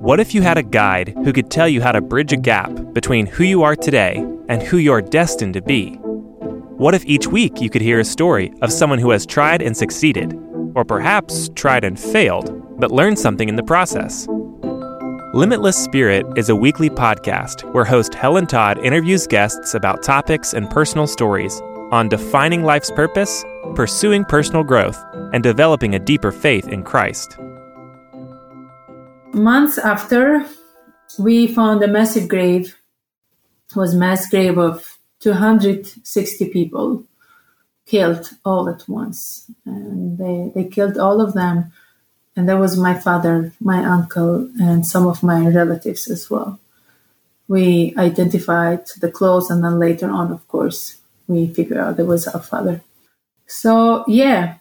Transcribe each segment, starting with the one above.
What if you had a guide who could tell you how to bridge a gap between who you are today and who you're destined to be? What if each week you could hear a story of someone who has tried and succeeded, or perhaps tried and failed, but learned something in the process? Limitless Spirit is a weekly podcast where host Helen Todd interviews guests about topics and personal stories on defining life's purpose, pursuing personal growth, and developing a deeper faith in Christ. Months after, we found a massive grave. It was mass grave of 260 people killed all at once. And they, they killed all of them. And that was my father, my uncle, and some of my relatives as well. We identified the clothes, and then later on, of course, we figured out it was our father. So, yeah,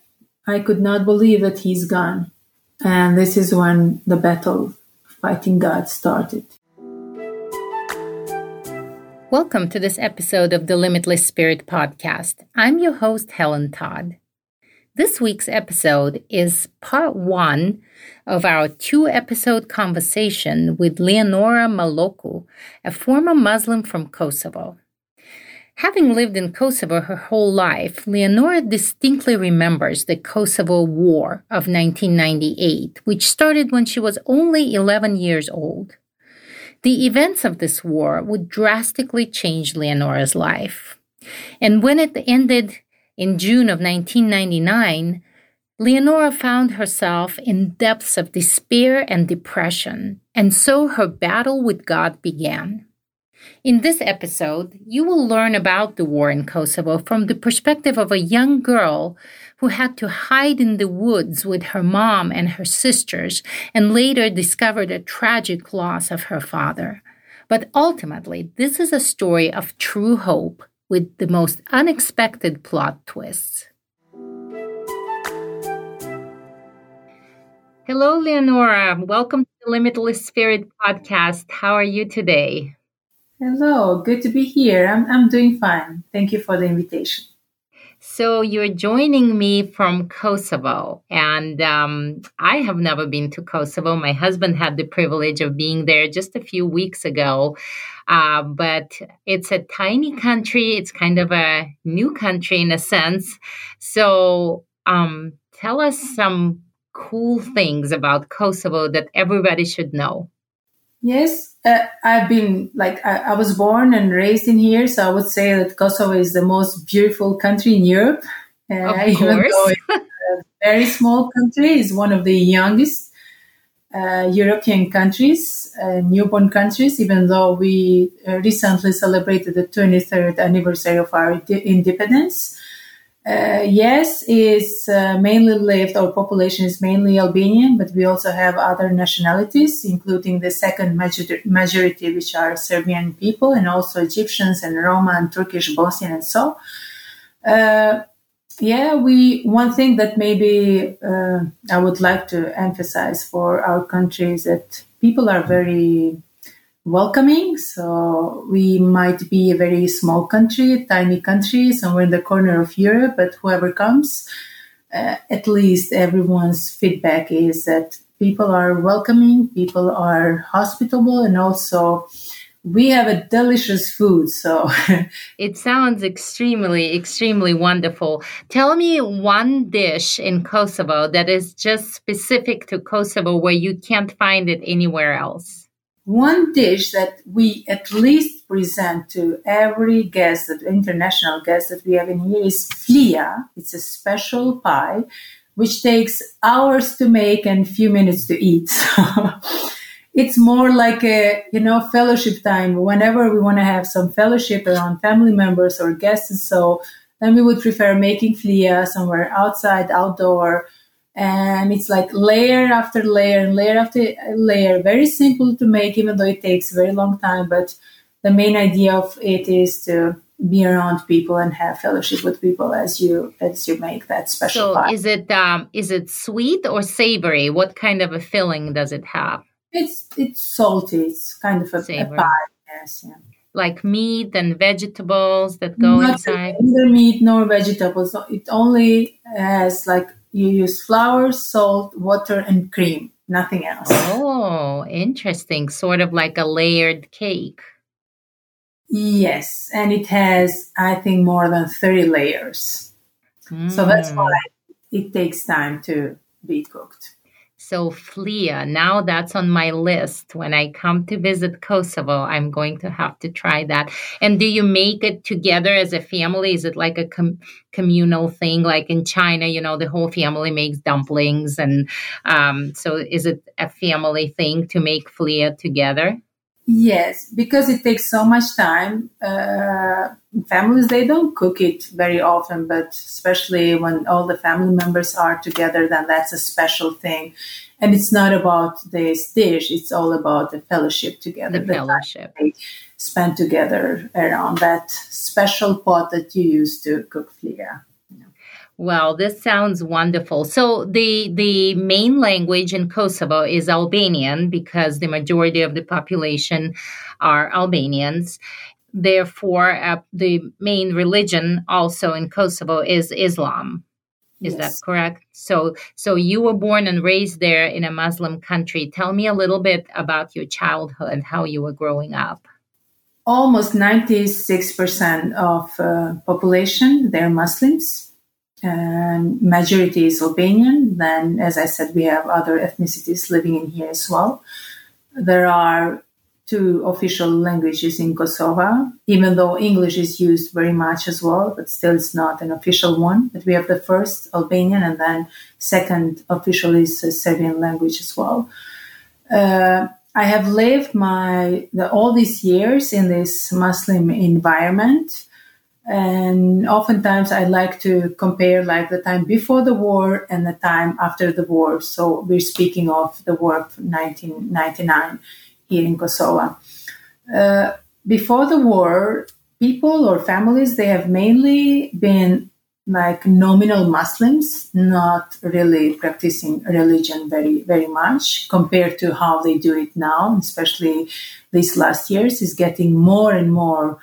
I could not believe that he's gone. And this is when the battle fighting God started. Welcome to this episode of the Limitless Spirit podcast. I'm your host, Helen Todd. This week's episode is part one of our two episode conversation with Leonora Maloku, a former Muslim from Kosovo. Having lived in Kosovo her whole life, Leonora distinctly remembers the Kosovo War of 1998, which started when she was only 11 years old. The events of this war would drastically change Leonora's life. And when it ended in June of 1999, Leonora found herself in depths of despair and depression, and so her battle with God began. In this episode, you will learn about the war in Kosovo from the perspective of a young girl who had to hide in the woods with her mom and her sisters and later discovered a tragic loss of her father. But ultimately, this is a story of true hope with the most unexpected plot twists. Hello, Leonora. Welcome to the Limitless Spirit podcast. How are you today? Hello, good to be here. I'm, I'm doing fine. Thank you for the invitation. So, you're joining me from Kosovo, and um, I have never been to Kosovo. My husband had the privilege of being there just a few weeks ago. Uh, but it's a tiny country, it's kind of a new country in a sense. So, um, tell us some cool things about Kosovo that everybody should know. Yes, uh, I've been like I, I, was born and raised in here, so I would say that Kosovo is the most beautiful country in Europe. Uh, even though it's a very small country, is one of the youngest uh, European countries, uh, newborn countries. Even though we uh, recently celebrated the 23rd anniversary of our independence, uh, yes, is uh, mainly lived, our population is mainly Albanian, but we also have other nationalities, including the second major- majority, which are Serbian people, and also Egyptians and Roma and Turkish, Bosnian, and so. Uh, yeah, we one thing that maybe uh, I would like to emphasize for our country is that people are very welcoming. So we might be a very small country, tiny country, somewhere in the corner of Europe, but whoever comes, uh, at least everyone's feedback is that people are welcoming, people are hospitable, and also we have a delicious food. So it sounds extremely, extremely wonderful. Tell me one dish in Kosovo that is just specific to Kosovo where you can't find it anywhere else. One dish that we at least present to every guest, that international guest that we have in here is flia. It's a special pie which takes hours to make and few minutes to eat. It's more like a you know fellowship time. Whenever we want to have some fellowship around family members or guests, so then we would prefer making flia somewhere outside, outdoor and it's like layer after layer and layer after layer. Very simple to make even though it takes a very long time but the main idea of it is to be around people and have fellowship with people as you as you make that special so pie. is it um is it sweet or savory? What kind of a filling does it have? It's it's salty. It's kind of a, a pie yes yeah. Like meat and vegetables that go Not inside? neither meat nor vegetables. So it only has like you use flour, salt, water, and cream. nothing else. Oh, interesting. Sort of like a layered cake. Yes, and it has, I think, more than 30 layers. Mm. So that's hmm. why it takes time to be cooked. So, Flea, now that's on my list. When I come to visit Kosovo, I'm going to have to try that. And do you make it together as a family? Is it like a com- communal thing? Like in China, you know, the whole family makes dumplings. And um, so, is it a family thing to make Flea together? Yes, because it takes so much time. Uh, families they don't cook it very often, but especially when all the family members are together, then that's a special thing. And it's not about this dish; it's all about the fellowship together. The, the fellowship spend together around that special pot that you use to cook flia. Well, this sounds wonderful. So the the main language in Kosovo is Albanian because the majority of the population are Albanians. Therefore, uh, the main religion also in Kosovo is Islam. Is yes. that correct? So so you were born and raised there in a Muslim country. Tell me a little bit about your childhood, how you were growing up. Almost 96% of uh, population they're Muslims and majority is Albanian. Then, as I said, we have other ethnicities living in here as well. There are two official languages in Kosovo, even though English is used very much as well, but still it's not an official one. But we have the first Albanian, and then second official is Serbian language as well. Uh, I have lived my the, all these years in this Muslim environment and oftentimes I like to compare like the time before the war and the time after the war. So we're speaking of the war of 1999 here in Kosovo. Uh, before the war, people or families they have mainly been like nominal Muslims, not really practicing religion very very much compared to how they do it now. Especially these last years is getting more and more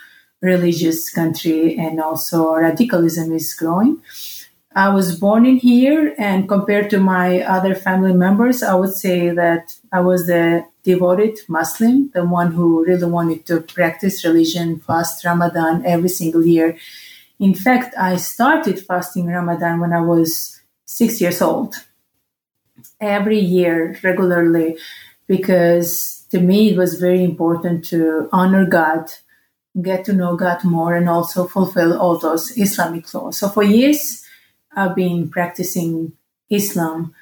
religious country and also radicalism is growing. I was born in here, and compared to my other family members, I would say that I was the devoted Muslim, the one who really wanted to practice religion, fast Ramadan every single year. In fact, I started fasting Ramadan when I was six years old, every year regularly, because to me it was very important to honor God get to know God more and also fulfill all those Islamic laws. So for years, I've been practicing Islam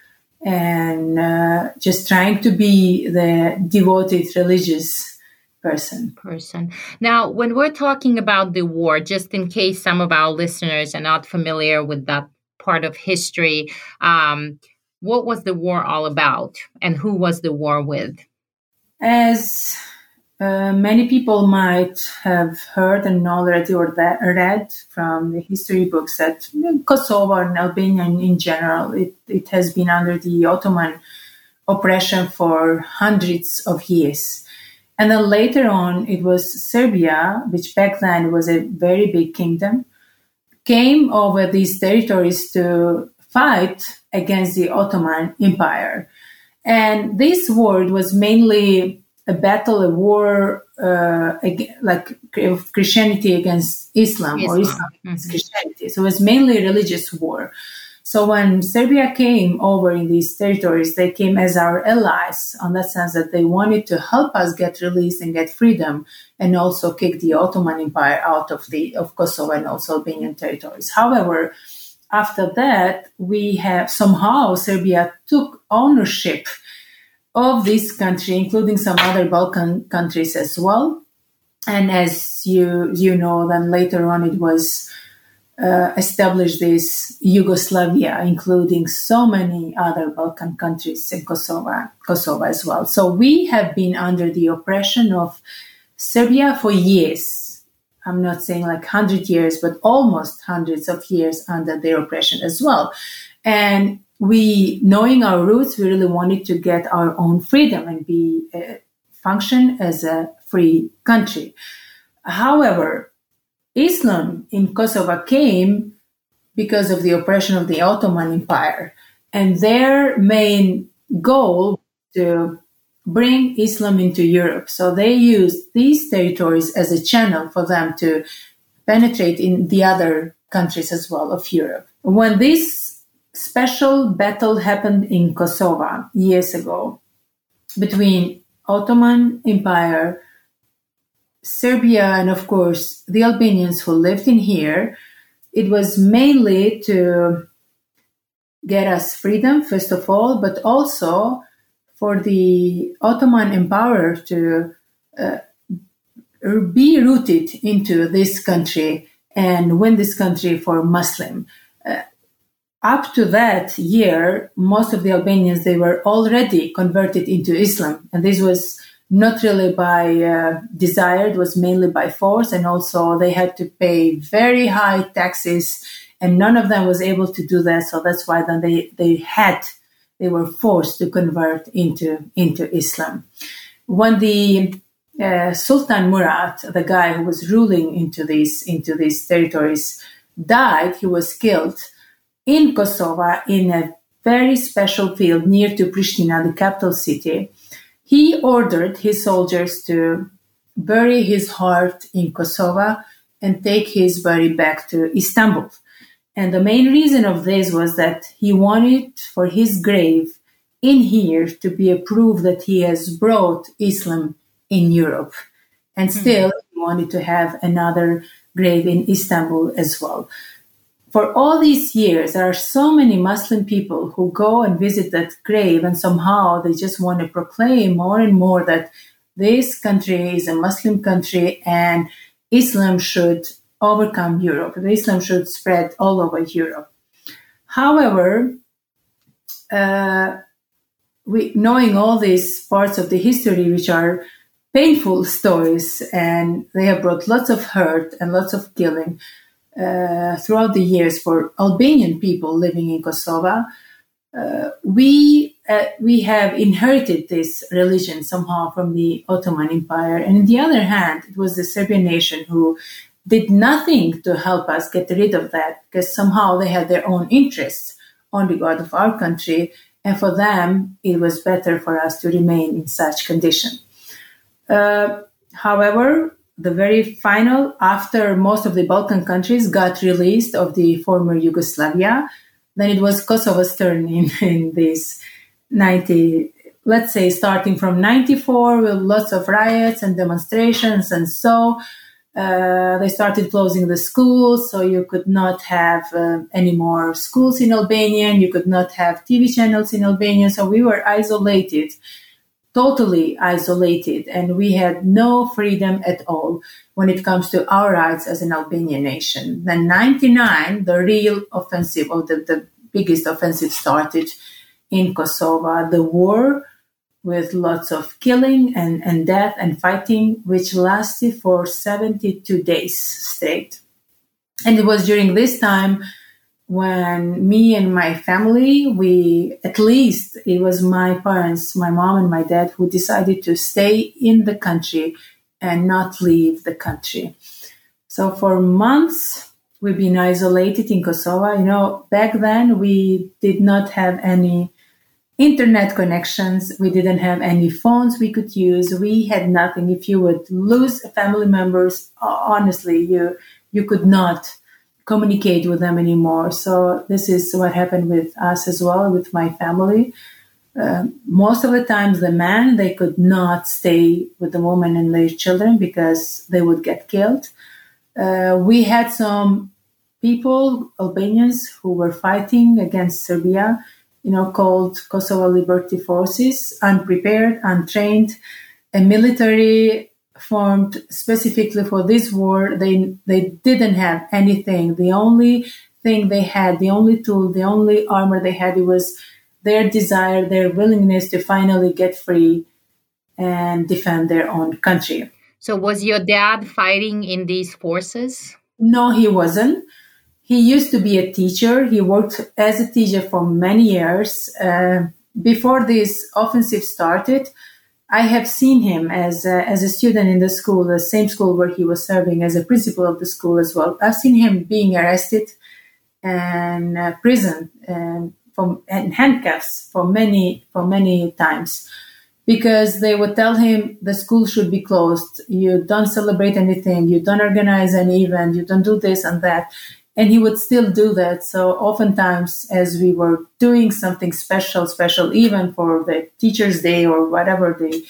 and uh, just trying to be the devoted religious person. Person. Now, when we're talking about the war, just in case some of our listeners are not familiar with that part of history, um, what was the war all about, and who was the war with? As uh, many people might have heard and already or read from the history books that Kosovo and Albania in, general, it, it has been under the Ottoman oppression for hundreds of years. And then later on, it was Serbia, which back then was a very big kingdom, came over these territories to fight against the Ottoman Empire. And this war was mainly a battle, a war, uh, like of Christianity against Islam, Islam. or Islam against mm-hmm. Christianity. So it was mainly a religious war. So when Serbia came over in these territories, they came as our allies on that sense that they wanted to help us get released and get freedom and also kick the Ottoman Empire out of the of Kosovo and also Albanian territories. However, after that, we have somehow Serbia took ownership of this country, including some other Balkan countries as well. And as you you know, then later on it was uh, established this Yugoslavia, including so many other Balkan countries and Kosovo, Kosovo as well. So we have been under the oppression of Serbia for years. I'm not saying like hundred years, but almost hundreds of years under their oppression as well. And we, knowing our roots, we really wanted to get our own freedom and be uh, function as a free country. However, Islam in Kosovo came because of the oppression of the Ottoman Empire, and their main goal to bring Islam into Europe. So they used these territories as a channel for them to penetrate in the other countries as well of Europe. When this special battle happened in Kosovo years ago between Ottoman Empire, Serbia, and of course the Albanians who lived in here, it was mainly to get us freedom, first of all, but also for the Ottoman Empire to uh, be rooted into this country and win this country for Muslim. Up to that year, most of the Albanians they were already converted into Islam, and this was not really by uh, desire; it was mainly by force, and also they had to pay very high taxes, and none of them was able to do that. So that's why then they they had they were forced to convert into into Islam. When the uh, Sultan Murad, the guy who was ruling into these into these territories, died. He was killed in Kosovo in a very special field near to Pristina, the capital city. He ordered his soldiers to bury his heart in Kosovo and take his body back to Istanbul. And the main reason of this was that he wanted for his grave in here to be a proof that he has brought Islam in Europe. And hmm. still, mm-hmm. he wanted to have another grave in Istanbul as well. For all these years, there are so many Muslim people who go and visit that grave, and somehow they just want to proclaim more and more that this country is a Muslim country and Islam should overcome Europe. Islam should spread all over Europe. However, uh, we, knowing all these parts of the history, which are painful stories, and they have brought lots of hurt and lots of killing uh, throughout the years for Albanian people living in Kosovo. Uh, we uh, we have inherited this religion somehow from the Ottoman Empire, and on the other hand, it was the Serbian nation who did nothing to help us get rid of that because somehow they had their own interests on regard of our country, and for them it was better for us to remain in such condition. Uh, however, the very final, after most of the Balkan countries got released of the former Yugoslavia, then it was Kosovo's turn in, in this 90, let's say starting from 94 with lots of riots and demonstrations and so uh, they started closing the schools, so you could not have uh, any more schools in Albanian. You could not have TV channels in Albania, So we were isolated totally isolated and we had no freedom at all when it comes to our rights as an Albanian nation. Then 99, the real offensive or the, the biggest offensive started in Kosovo. The war with lots of killing and, and death and fighting, which lasted for 72 days straight. And it was during this time when me and my family, we, at least it was my parents, my mom and my dad, who decided to stay in the country and not leave the country. So for months, we've been isolated in Kosovo. You know, back then we did not have any internet connections. We didn't have any phones we could use. We had nothing. If you would lose family members, honestly, you, you could not communicate with them anymore. So this is what happened with us as well, with my family. Uh, most of the times, the men they could not stay with the woman and their children because they would get killed. Uh, we had some people, Albanians, who were fighting against Serbia, you know, called Kosovo Liberty Forces, unprepared, untrained, a military formed specifically for this war. They they didn't have anything. The only thing they had, the only tool, the only armor they had, it was their desire, their willingness to finally get free and defend their own country. So, was your dad fighting in these forces? No, he wasn't. He used to be a teacher. He worked as a teacher for many years. Uh, before this offensive started, I have seen him as a, as a student in the school, the same school where he was serving as a principal of the school as well. I've seen him being arrested and uh, prison and from in handcuffs for many for many times. Because they would tell him the school should be closed. You don't celebrate anything. You don't organize an event. You don't do this and that and he would still do that. So oftentimes as we were doing something special special even for the teachers day or whatever day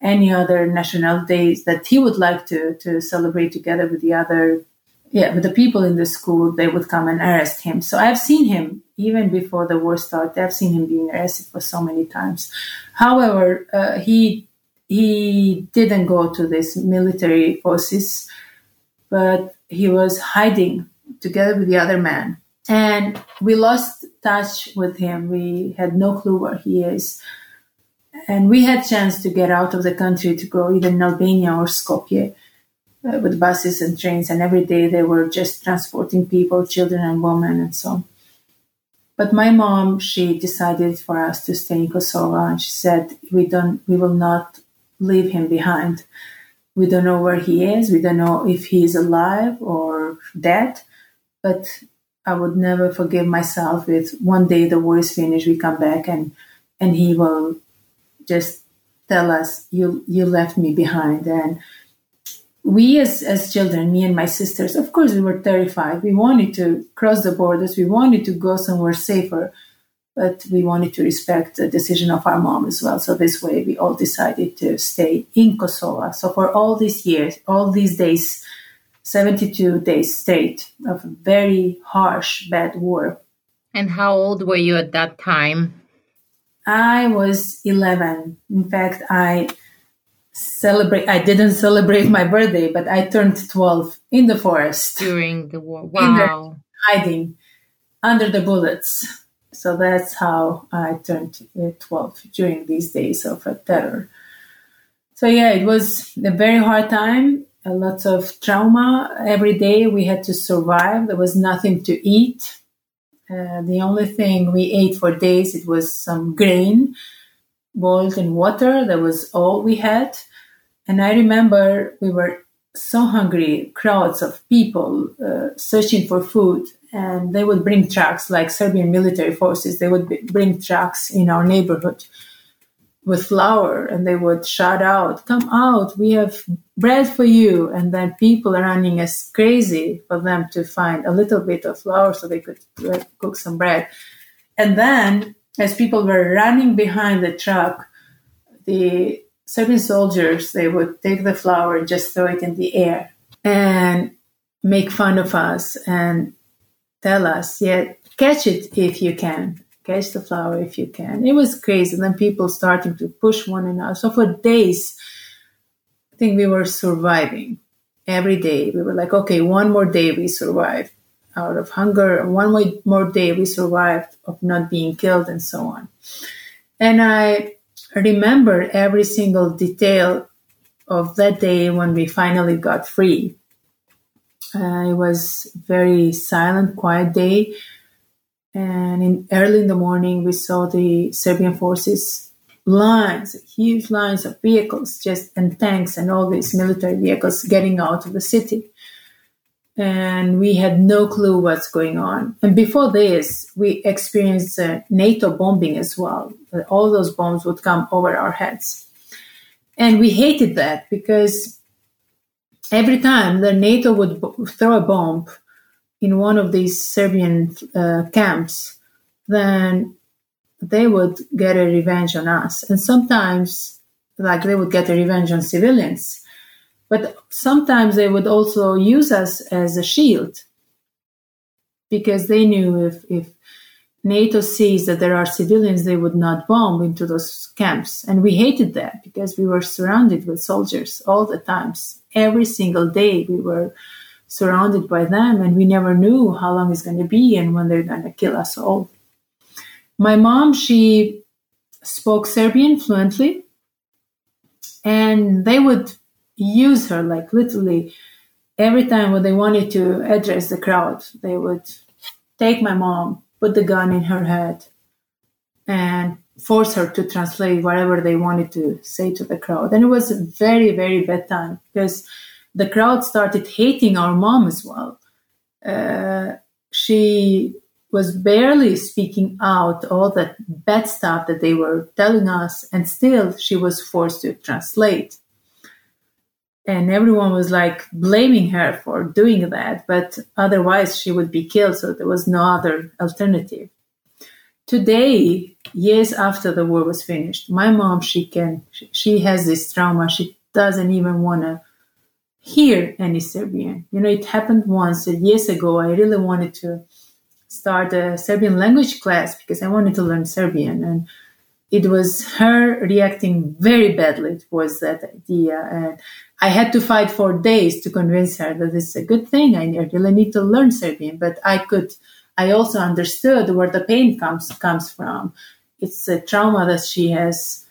any other national days that he would like to to celebrate together with the other yeah with the people in the school they would come and arrest him. So i've seen him even before the war started i've seen him being arrested for so many times. However uh, he he didn't go to this military forces but he was hiding together with the other man and we lost touch with him we had no clue where he is and we had chance to get out of the country to go either in Albania or Skopje uh, with buses and trains, and every day they were just transporting people, children and women, and so on. But my mom, she decided for us to stay in Kosovo, and she said, "We don't, we will not leave him behind. We don't know where he is. We don't know if he is alive or dead, but." I would never forgive myself if one day the war is finished, we come back and and he will just tell us you you left me behind. And we as as children me and my sisters of course we were terrified. We wanted to cross the borders. We wanted to go somewhere safer but we wanted to respect the decision of our mom as well. So this way we all decided to stay in kosovo. So for all these years all these days 72 days state of very harsh bad war and how old were you at that time I was 11. In fact, I celebrate. I didn't celebrate my birthday, but I turned 12 in the forest during the war. Wow! hiding under the bullets. So that's how I turned uh, 12 during these days of terror. So yeah, it was a very hard time. A lot of trauma. Every day we had to survive. There was nothing to eat uh, the only thing we ate for days it was some grain boiled in water. That was all we had. And I remember we were so hungry, crowds of people uh, searching for food, and they would bring trucks like Serbian military forces. They would bring trucks in our neighborhood with flour and they would shout out, Come out, we have bread for you. And then people are running as crazy for them to find a little bit of flour so they could cook some bread. And then, as people were running behind the truck, the Serbian soldiers they would take the flour and just throw it in the air and make fun of us and tell us, yeah, catch it if you can catch the flour if you can. It was crazy. And then people starting to push one another. So for days, I think we were surviving every day. We were like, okay, one more day we survived out of hunger, one more day we survived of not being killed, and so on. And I remember every single detail of that day when we finally got free. Uh, it was very silent, quiet day and in early in the morning, we saw the Serbian forces lines, huge lines of vehicles, just and tanks and all these military vehicles getting out of the city. And we had no clue what's going on. And before this, we experienced uh, NATO bombing as well. All those bombs would come over our heads. And we hated that because every time the NATO would throw a bomb, in one of these Serbian uh, camps, then they would get a revenge on us. And sometimes, like, they would get a revenge on civilians. But sometimes they would also use us as a shield because they knew if, if NATO sees that there are civilians, they would not bomb into those camps. And we hated that because we were surrounded with soldiers all the times. Every single day we were surrounded by them, and we never knew how long it's going to be and when they're going to kill us all. My mom, she spoke Serbian fluently, and they would use her like literally every time when they wanted to address the crowd, they would take my mom, put the gun in her head, and force her to translate whatever they wanted to say to the crowd. And it was a very, very bad time because the crowd started hating our mom as well. Uh, she was barely speaking out all that bad stuff that they were telling us, and still she was forced to translate. And everyone was like blaming her for doing that, but otherwise she would be killed, so there was no other alternative. Today, years after the war was finished, my mom she can she has this trauma. She doesn't even want to hear any Serbian. You know, it happened once uh, years ago. I really wanted to start a Serbian language class because I wanted to learn Serbian. And it was her reacting very badly towards that idea. And I had to fight for days to convince her that it's a good thing. I really need to learn Serbian. But I could, I also understood where the pain comes, comes from. It's a trauma that she has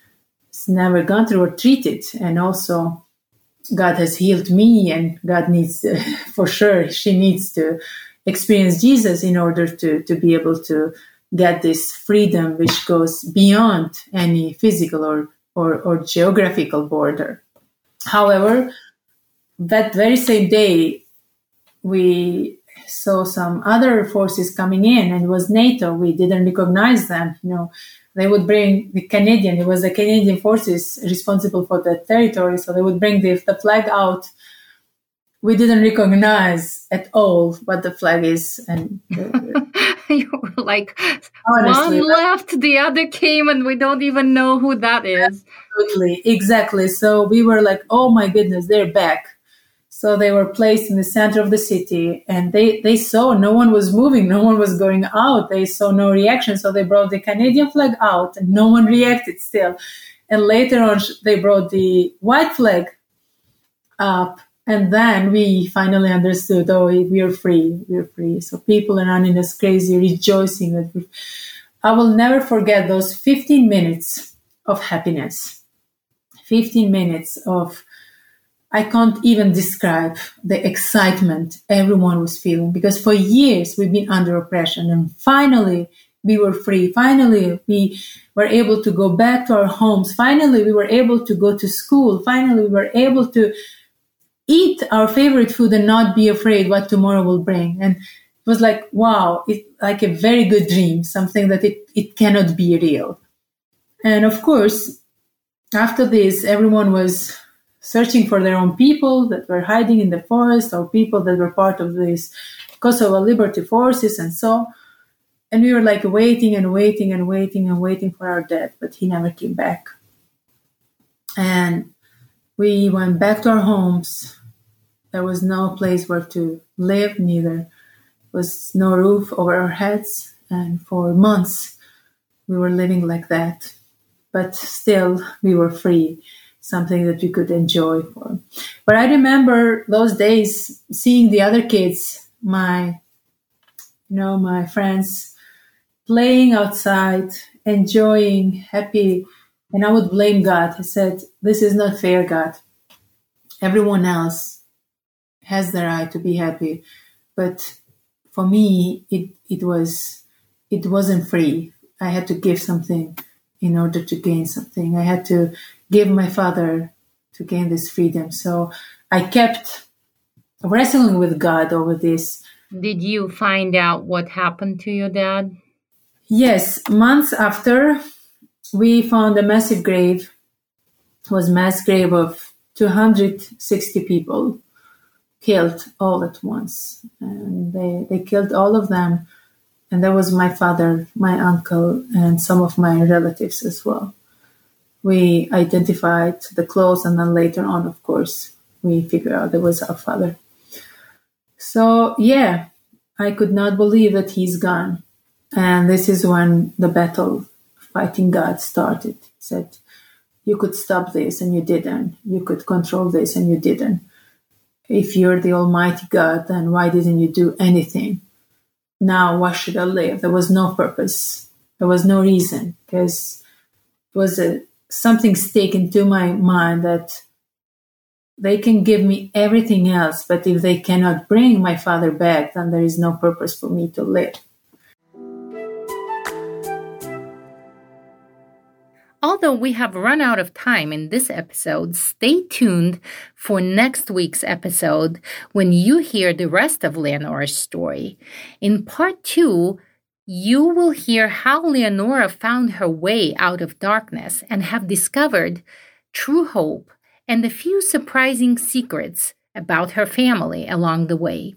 never gone through or treated. And also, God has healed me, and God needs, for sure, she needs to experience Jesus in order to, to be able to get this freedom which goes beyond any physical or, or, or geographical border. However, that very same day, we saw some other forces coming in, and it was NATO. We didn't recognize them. You know, they would bring the Canadian. It was the Canadian forces responsible for the territory, so they would bring the, the flag out we didn't recognize at all what the flag is and you were like honestly, one left the other came and we don't even know who that is absolutely exactly so we were like oh my goodness they're back so they were placed in the center of the city and they, they saw no one was moving no one was going out they saw no reaction so they brought the canadian flag out and no one reacted still and later on they brought the white flag up and then we finally understood, oh, we are free, we are free. So people are running us crazy, rejoicing. I will never forget those 15 minutes of happiness. 15 minutes of, I can't even describe the excitement everyone was feeling because for years we've been under oppression and finally we were free. Finally, we were able to go back to our homes. Finally, we were able to go to school. Finally, we were able to eat our favorite food and not be afraid what tomorrow will bring. And it was like, wow, it's like a very good dream, something that it, it cannot be real. And of course, after this, everyone was searching for their own people that were hiding in the forest or people that were part of these Kosovo Liberty Forces and so. And we were like waiting and waiting and waiting and waiting for our dad, but he never came back. And we went back to our homes. There was no place where to live, neither was no roof over our heads, and for months we were living like that. But still, we were free, something that we could enjoy for. But I remember those days seeing the other kids, my, you know, my friends, playing outside, enjoying, happy and I would blame God. I said, This is not fair, God. Everyone else has the right to be happy. But for me, it, it was it wasn't free. I had to give something in order to gain something. I had to give my father to gain this freedom. So I kept wrestling with God over this. Did you find out what happened to your dad? Yes, months after we found a massive grave. It was mass grave of 260 people killed all at once. And they, they killed all of them. And that was my father, my uncle, and some of my relatives as well. We identified the clothes, and then later on, of course, we figured out it was our father. So, yeah, I could not believe that he's gone. And this is when the battle fighting God started. He said, You could stop this and you didn't. You could control this and you didn't. If you're the Almighty God, then why didn't you do anything? Now, why should I live? There was no purpose. There was no reason because it was a, something stick into my mind that they can give me everything else, but if they cannot bring my father back, then there is no purpose for me to live. Although we have run out of time in this episode, stay tuned for next week's episode when you hear the rest of Leonora's story. In part two, you will hear how Leonora found her way out of darkness and have discovered true hope and a few surprising secrets about her family along the way.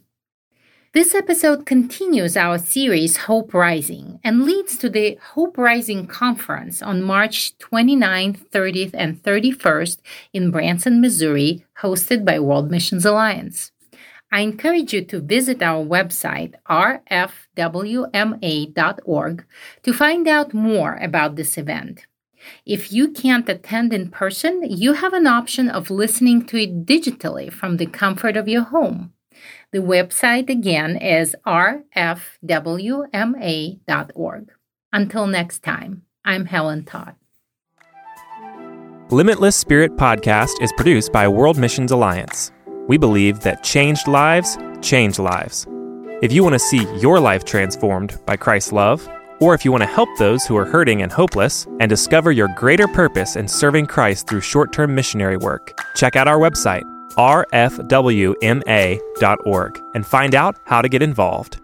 This episode continues our series Hope Rising and leads to the Hope Rising Conference on March 29th, 30th, and 31st in Branson, Missouri, hosted by World Missions Alliance. I encourage you to visit our website, rfwma.org, to find out more about this event. If you can't attend in person, you have an option of listening to it digitally from the comfort of your home. The website again is rfwma.org. Until next time, I'm Helen Todd. Limitless Spirit Podcast is produced by World Missions Alliance. We believe that changed lives change lives. If you want to see your life transformed by Christ's love, or if you want to help those who are hurting and hopeless and discover your greater purpose in serving Christ through short term missionary work, check out our website, rfwma.org, and find out how to get involved.